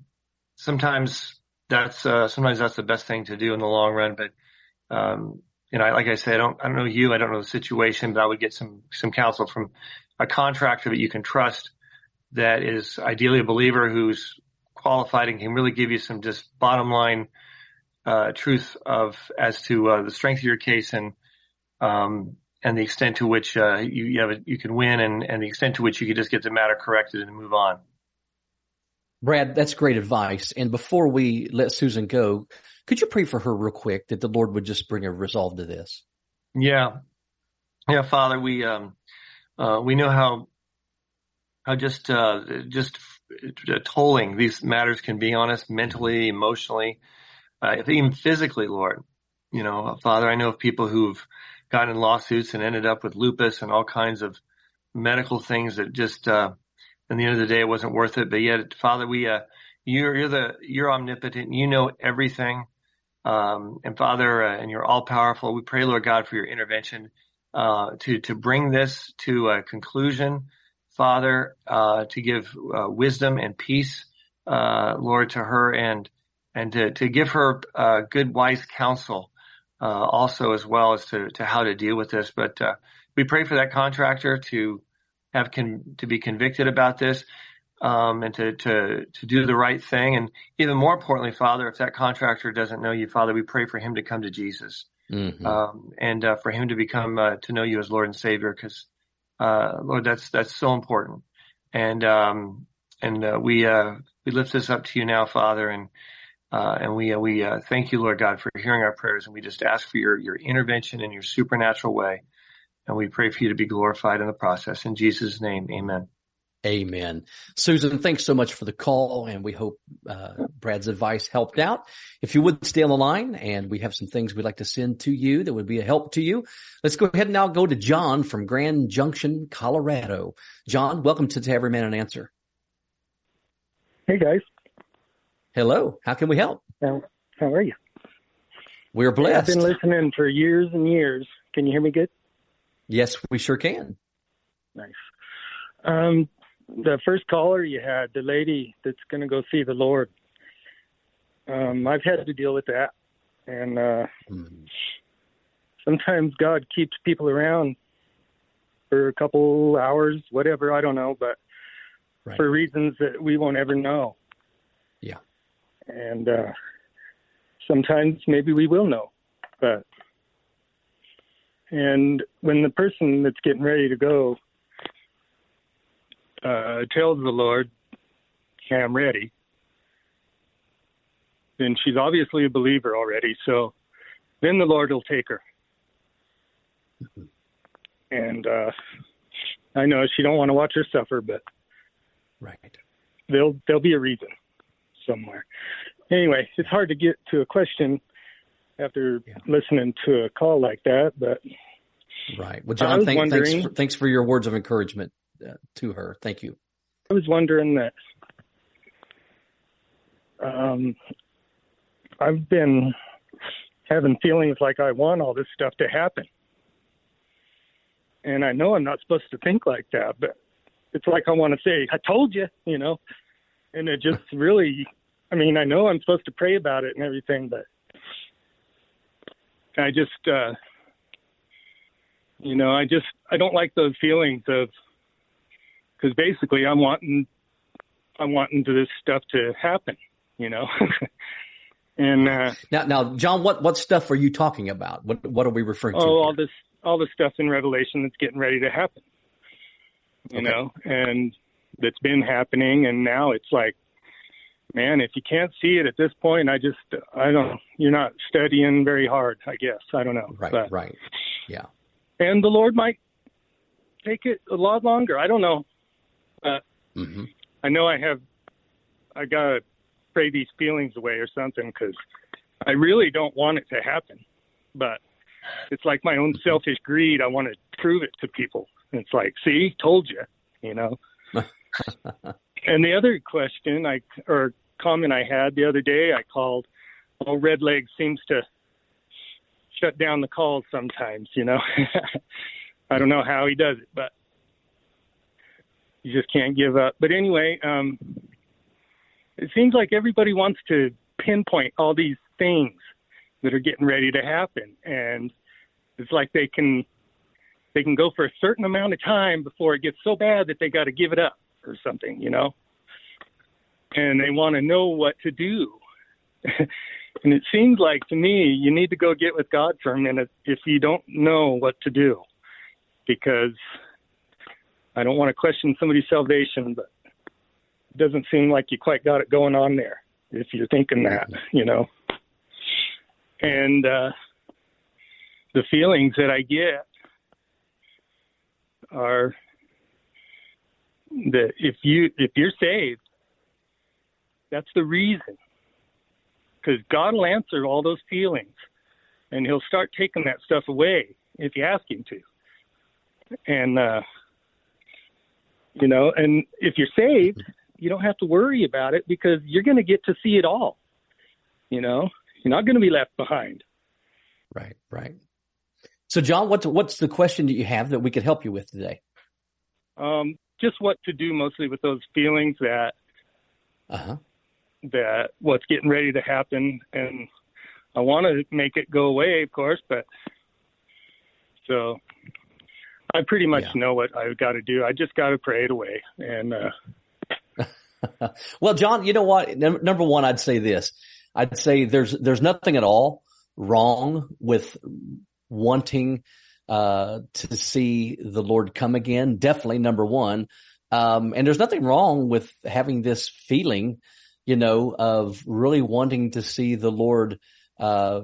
sometimes that's uh, sometimes that's the best thing to do in the long run. But um, you know, like I say, I don't I don't know you, I don't know the situation, but I would get some some counsel from a contractor that you can trust that is ideally a believer who's qualified and can really give you some just bottom line uh, truth of as to uh, the strength of your case and um, and the extent to which uh, you you, have a, you can win and, and the extent to which you can just get the matter corrected and move on.
Brad, that's great advice. And before we let Susan go, could you pray for her real quick that the Lord would just bring a resolve to this?
Yeah, yeah, Father, we um, uh, we know how how just uh, just tolling these matters can be on us mentally, emotionally, uh, even physically, Lord. You know, Father, I know of people who've gotten in lawsuits and ended up with lupus and all kinds of medical things that just, uh, in the end of the day, it wasn't worth it. But yet, Father, we, uh, you're, you're the, you're omnipotent. You know everything. Um, and Father, uh, and you're all powerful. We pray, Lord God, for your intervention, uh, to, to bring this to a conclusion. Father, uh, to give uh, wisdom and peace, uh, Lord, to her and and to, to give her uh, good, wise counsel, uh, also as well as to, to how to deal with this. But we pray for that contractor to have con- to be convicted about this um, and to, to to do the right thing. And even more importantly, Father, if that contractor doesn't know you, Father, we pray for him to come to Jesus
Mm-hmm.
um, and uh, for him to become uh, to know you as Lord and Savior, because uh, Lord, that's that's so important. And um, and uh, we uh, we lift this up to you now, Father, and uh, and we we thank you, Lord God, for hearing our prayers, and we just ask for your your intervention in your supernatural way, and we pray for you to be glorified in the process. In Jesus' name, Amen.
Amen. Susan, thanks so much for the call and we hope uh, Brad's advice helped out. If you would stay on the line and we have some things we'd like to send to you that would be a help to you. Let's go ahead and now go to John from Grand Junction, Colorado. John, welcome to, to Every Man an Answer.
Hey guys.
Hello. How can we help?
How, how are you?
We're blessed.
I've been listening for years and years. Can you hear me good?
Yes, we sure can.
Nice. Um, the first caller you had, the lady that's going to go see the Lord. Um, I've had to deal with that, and uh, mm-hmm. sometimes God keeps people around for a couple hours, whatever I don't know, but right. for reasons that we won't ever know.
Yeah,
and uh, sometimes maybe we will know, but and when the person that's getting ready to go uh, tells the Lord, okay, I'm ready, then she's obviously a believer already. So then the Lord will take her. And uh, I know she don't want to watch her suffer, but
right,
there'll there'll be a reason somewhere. Anyway, it's hard to get to a question after yeah. listening to a call like that, but
right. Well, John, thank, thanks for, thanks for your words of encouragement uh, to her. Thank you.
I was wondering that um, I've been having feelings like I want all this stuff to happen. And I know I'm not supposed to think like that, but it's like I want to say, I told you, you know. And it just really, I mean, I know I'm supposed to pray about it and everything, but I just, uh, you know, I just, I don't like those feelings of, because basically I'm wanting I'm wanting this stuff to happen, you know. and uh,
now, now, John, what what stuff are you talking about? What what are we referring to?
Oh, all this all the stuff in Revelation that's getting ready to happen, you okay. know, and that's been happening, and now it's like, man, if you can't see it at this point, I just I don't. You're not studying very hard, I guess. I don't know.
Right. But, right. Yeah.
And the Lord might take it a lot longer. I don't know. But mm-hmm. I know I have, I gotta pray these feelings away or something because I really don't want it to happen. But it's like my own selfish greed. I want to prove it to people. And it's like, see, told you, you know. and the other question I or comment I had the other day, I called. Oh, Red Leg seems to shut down the calls sometimes. You know, I don't know how he does it, but you just can't give up. But anyway, um, it seems like everybody wants to pinpoint all these things that are getting ready to happen, and it's like they can they can go for a certain amount of time before it gets so bad that they got to give it up or something, you know. And they want to know what to do. and it seems like to me you need to go get with God for a minute if you don't know what to do, because I don't want to question somebody's salvation, but it doesn't seem like you quite got it going on there if you're thinking that, you know. And uh, the feelings that I get are that if you if you're saved, that's the reason. Because God will answer all those feelings, and He'll start taking that stuff away if you ask Him to. And uh, you know, and if you're saved, you don't have to worry about it because you're going to get to see it all. You know, you're not going to be left behind.
Right, right. So, John, what's what's the question that you have that we could help you with today?
Um, just what to do mostly with those feelings that uh-huh. That what's getting ready to happen, and I want to make it go away, of course, but so I pretty much yeah. know what I've got to do. I just got to pray it away. And,
uh... well, John, you know what? Number one, I'd say this. I'd say there's, there's nothing at all wrong with wanting, uh, to see the Lord come again. Definitely number one. Um, and there's nothing wrong with having this feeling, you know, of really wanting to see the Lord, uh,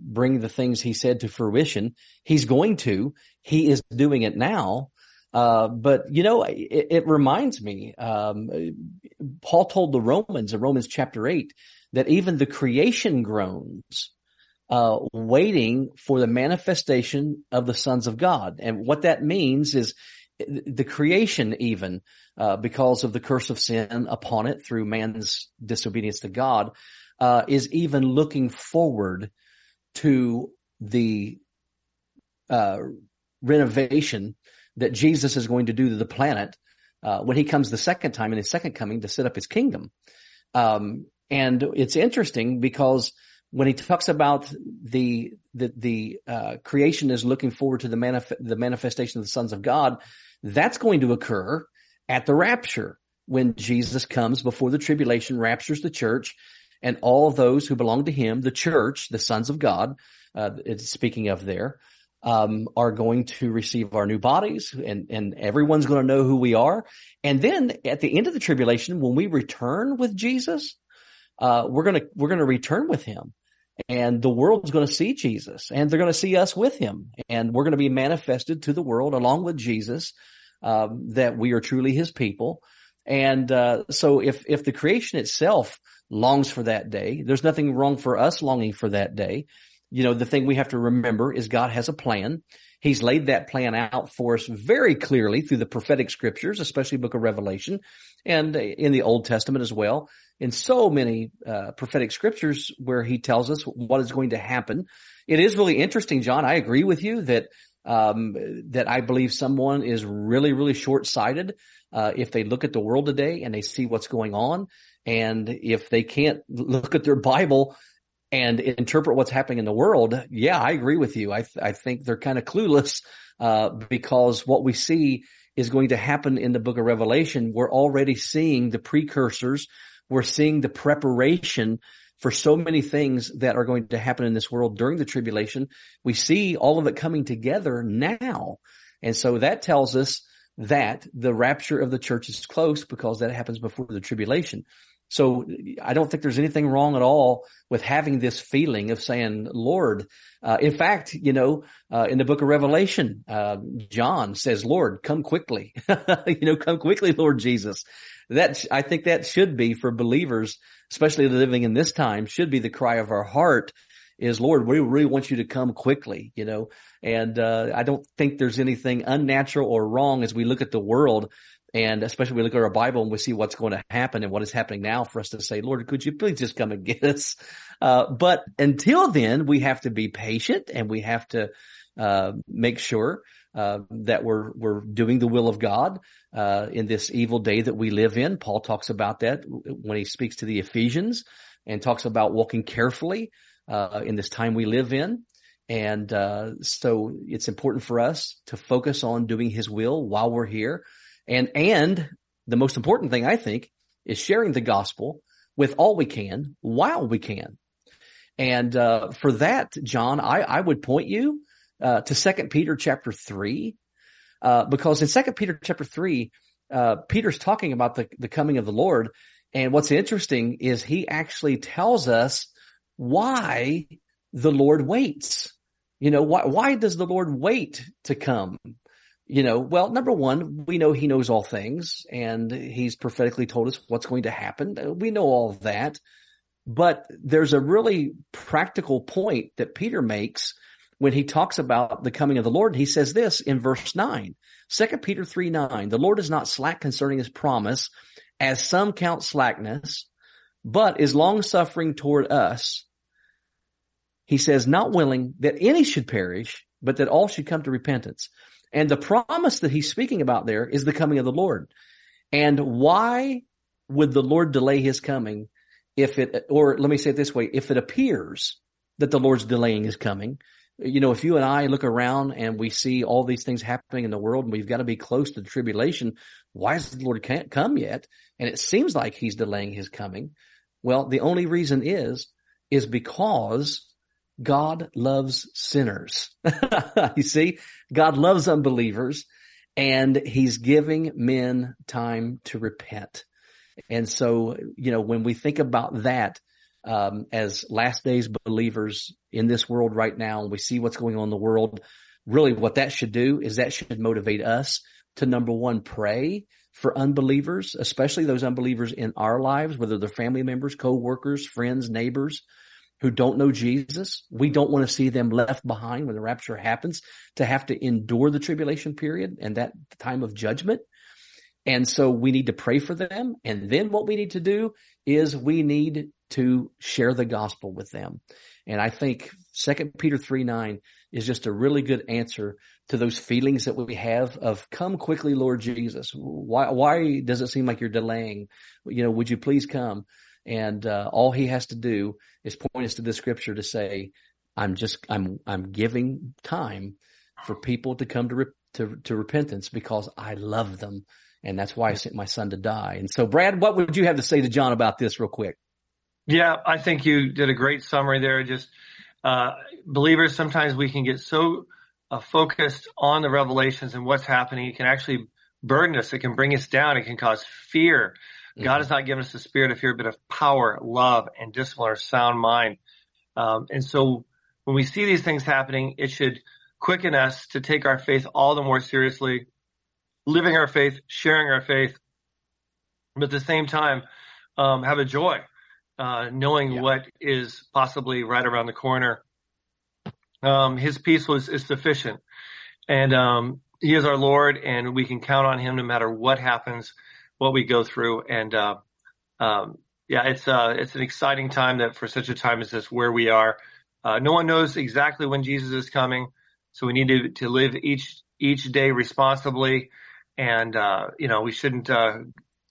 bring the things he said to fruition. He's going to. He is doing it now. Uh, but you know, it, it reminds me, um, Paul told the Romans in Romans chapter eight that even the creation groans, uh, waiting for the manifestation of the sons of God. And what that means is the creation even, uh, because of the curse of sin upon it through man's disobedience to God, uh, is even looking forward to the, uh, renovation that Jesus is going to do to the planet, uh, when he comes the second time in his second coming to set up his kingdom. Um, and it's interesting because when he talks about the the, the uh, creation is looking forward to the manif- the manifestation of the sons of God, that's going to occur at the rapture when Jesus comes before the tribulation, raptures the church, and all those who belong to Him, the church, the sons of God, uh, it's speaking of there, um, are going to receive our new bodies, and and everyone's going to know who we are. And then at the end of the tribulation, when we return with Jesus, uh, we're gonna we're gonna return with Him and the world's going to see Jesus and they're going to see us with him and we're going to be manifested to the world along with Jesus, um, that we are truly his people. And, uh, so if, if the creation itself longs for that day, there's nothing wrong for us longing for that day. You know, the thing we have to remember is God has a plan. He's laid that plan out for us very clearly through the prophetic scriptures, especially book of Revelation and in the Old Testament as well in so many uh, prophetic scriptures where he tells us what is going to happen. It is really interesting, John. I agree with you that um, that I believe someone is really, really short-sighted uh, if they look at the world today and they see what's going on, and if they can't look at their Bible and interpret what's happening in the world. Yeah, I agree with you. I th- I think they're kind of clueless uh, because what we see is going to happen in the book of Revelation. We're already seeing the precursors we're seeing the preparation for so many things that are going to happen in this world during the tribulation. We see all of it coming together now. And so that tells us that the rapture of the church is close because that happens before the tribulation. So I don't think there's anything wrong at all with having this feeling of saying, Lord, uh, in fact, you know, uh, in the book of Revelation, uh, John says, Lord, come quickly, you know, come quickly, Lord Jesus. That I think that should be for believers, especially living in this time, should be the cry of our heart is Lord, we really want you to come quickly, you know, and, uh, I don't think there's anything unnatural or wrong as we look at the world and especially we look at our Bible and we see what's going to happen and what is happening now for us to say, Lord, could you please just come and get us? Uh, but until then, we have to be patient and we have to, uh, make sure uh, that we're we're doing the will of God uh, in this evil day that we live in. Paul talks about that when he speaks to the Ephesians and talks about walking carefully uh, in this time we live in. And uh, so it's important for us to focus on doing His will while we're here, and and the most important thing I think is sharing the gospel with all we can while we can. And uh, for that, John, I, I would point you uh, to Second Peter chapter three, uh, because in Second Peter chapter three, uh, Peter's talking about the the coming of the Lord, and what's interesting is he actually tells us why the Lord waits. You know why? Why does the Lord wait to come? You know, well, number one, we know He knows all things, and He's prophetically told us what's going to happen. We know all that. But there's a really practical point that Peter makes when he talks about the coming of the Lord, he says this in verse 9, 2 Peter 3 9, the Lord is not slack concerning his promise, as some count slackness, but is long suffering toward us. He says, not willing that any should perish, but that all should come to repentance. And the promise that he's speaking about there is the coming of the Lord. And why would the Lord delay his coming if it, or let me say it this way, if it appears that the Lord's delaying his coming, you know, if you and I look around and we see all these things happening in the world and we've got to be close to the tribulation, why is the Lord can't come yet? And it seems like he's delaying his coming. Well, the only reason is, is because God loves sinners. you see, God loves unbelievers and he's giving men time to repent. And so, you know, when we think about that, um, as last days believers in this world right now, and we see what's going on in the world, really what that should do is that should motivate us to number one, pray for unbelievers, especially those unbelievers in our lives, whether they're family members, co-workers, friends, neighbors who don't know Jesus. We don't want to see them left behind when the rapture happens to have to endure the tribulation period and that time of judgment. And so we need to pray for them. And then what we need to do is we need to share the gospel with them. And I think second Peter 3, 9 is just a really good answer to those feelings that we have of come quickly, Lord Jesus. Why, why does it seem like you're delaying? You know, would you please come? And, uh, all he has to do is point us to the scripture to say, I'm just, I'm, I'm giving time for people to come to, re- to, to repentance because I love them. And that's why I sent my son to die. And so, Brad, what would you have to say to John about this real quick?
Yeah, I think you did a great summary there. Just, uh, believers, sometimes we can get so uh, focused on the revelations and what's happening. It can actually burden us. It can bring us down. It can cause fear. Mm-hmm. God has not given us the spirit of fear, but of power, love, and discipline or sound mind. Um, and so when we see these things happening, it should quicken us to take our faith all the more seriously, living our faith, sharing our faith, but at the same time, um, have a joy, uh, knowing yeah. what is possibly right around the corner um, his peace was is sufficient, and um, he is our Lord, and we can count on him no matter what happens, what we go through, and uh, um, yeah, it's uh, it's an exciting time that for such a time as this, where we are. Uh, no one knows exactly when Jesus is coming, so we need to to live each each day responsibly, and uh, you know we shouldn't uh,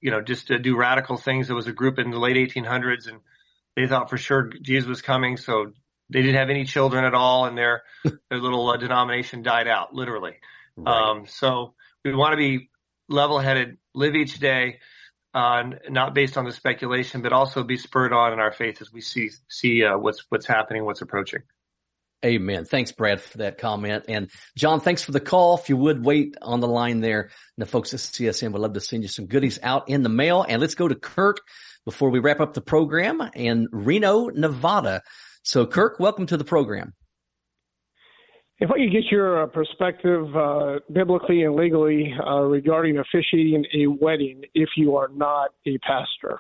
you know just do radical things. There was a group in the late 1800s, and they thought for sure Jesus was coming, so they didn't have any children at all, and their their little uh, denomination died out, literally. Right. Um, so we want to be level-headed, live each day, uh, not based on the speculation, but also be spurred on in our faith as we see see uh, what's what's happening, what's approaching.
Amen. Thanks, Brad, for that comment. And John, thanks for the call. If you would wait on the line there, the folks at CSN would love to send you some goodies out in the mail. And let's go to Kirk before we wrap up the program in Reno, Nevada. So, Kirk, welcome to the program.
If I could get your uh, perspective, uh, biblically and legally, uh, regarding officiating a wedding if you are not a pastor.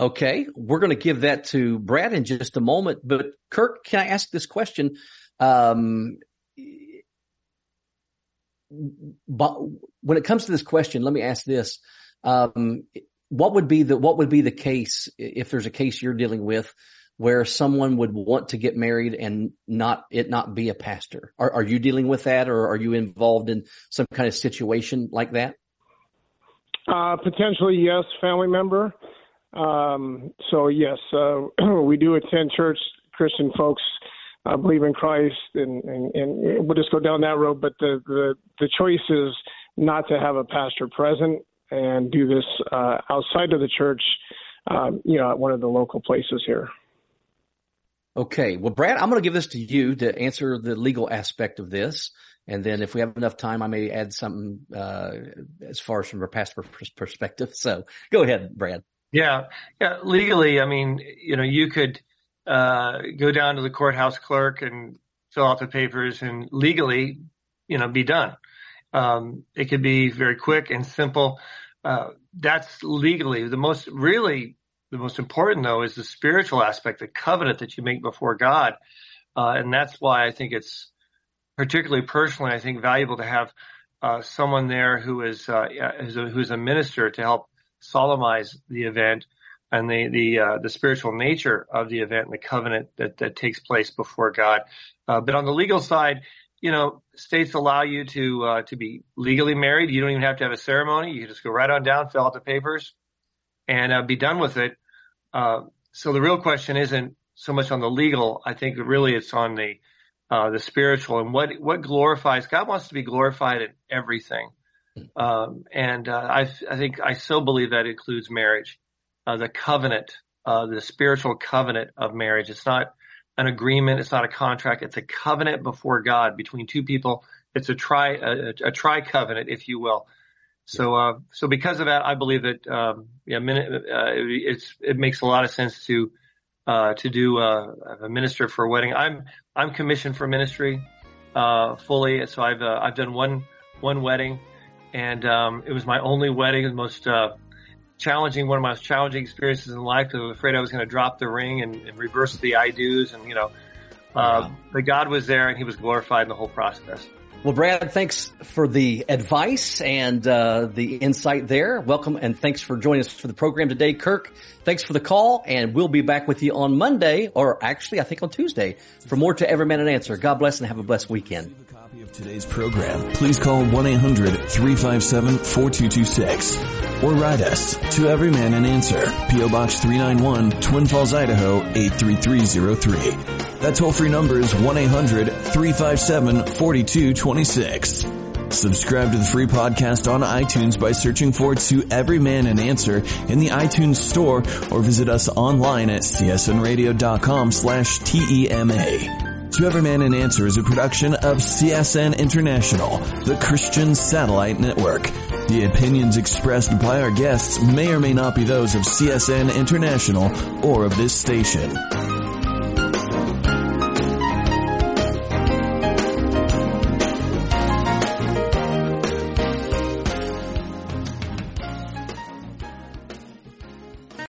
Okay, we're going to give that to Brad in just a moment. But Kirk, can I ask this question? Um, but when it comes to this question, let me ask this: um, What would be the what would be the case if there's a case you're dealing with? Where someone would want to get married and not it not be a pastor. Are, are you dealing with that, or are you involved in some kind of situation like that?
Uh, potentially, yes, family member. Um, so yes, uh, we do attend church. Christian folks uh, believe in Christ, and, and, and we'll just go down that road. But the, the the choice is not to have a pastor present and do this uh, outside of the church. Um, you know, at one of the local places here.
Okay. Well, Brad, I'm going to give this to you to answer the legal aspect of this. And then if we have enough time, I may add something, uh, as far as from a pastor perspective. So go ahead, Brad.
Yeah. Yeah. Legally, I mean, you know, you could, uh, go down to the courthouse clerk and fill out the papers and legally, you know, be done. Um, it could be very quick and simple. Uh, that's legally the most really the most important though is the spiritual aspect, the covenant that you make before God. Uh, and that's why I think it's particularly personally, I think valuable to have uh, someone there who is, uh, who's, a, minister to help solemnize the event and the the uh, the spiritual nature of the event and the covenant that that takes place before God. Uh, but on the legal side, you know, states allow you to uh, to be legally married. You don't even have to have a ceremony. You can just go right on down, fill out the papers, and be done with it. Uh, so the real question isn't so much on the legal. I think really it's on the uh, the spiritual and what what glorifies. God wants to be glorified in everything, um, and uh, I I think I so believe that includes marriage, uh, the covenant, uh, the spiritual covenant of marriage. It's not an agreement. It's not a contract. It's a covenant before God between two people. It's a tri a, a tri covenant, if you will. So, uh, so because of that, I believe that, um, yeah, uh, it's, it makes a lot of sense to, uh, to do, uh, a minister for a wedding. I'm, I'm commissioned for ministry, uh, fully. So I've, uh, I've done one one wedding, and um, it was my only wedding, the most uh, challenging, one of my most challenging experiences in life. I was afraid I was going to drop the ring and, and, reverse the I do's, and you know, uh, wow. but God was there and He was glorified in the whole process.
Well, Brad, thanks for the advice and uh, the insight there. Welcome and thanks for joining us for the program today. Kirk, thanks for the call and we'll be back with you on Monday or actually I think on Tuesday for more to Every Man an Answer. God bless and have a blessed weekend.
Copy of today's program. Please call 1-800-357-4226 or write us to Every Man an Answer, PO Box 391, Twin Falls, Idaho 83303. That toll free number is 1-800-357-4226. Subscribe to the free podcast on iTunes by searching for To Every Man an Answer in the iTunes store or visit us online at csnradio.com slash TEMA. To Every Man an Answer is a production of CSN International, the Christian Satellite Network. The opinions expressed by our guests may or may not be those of CSN International or of this station.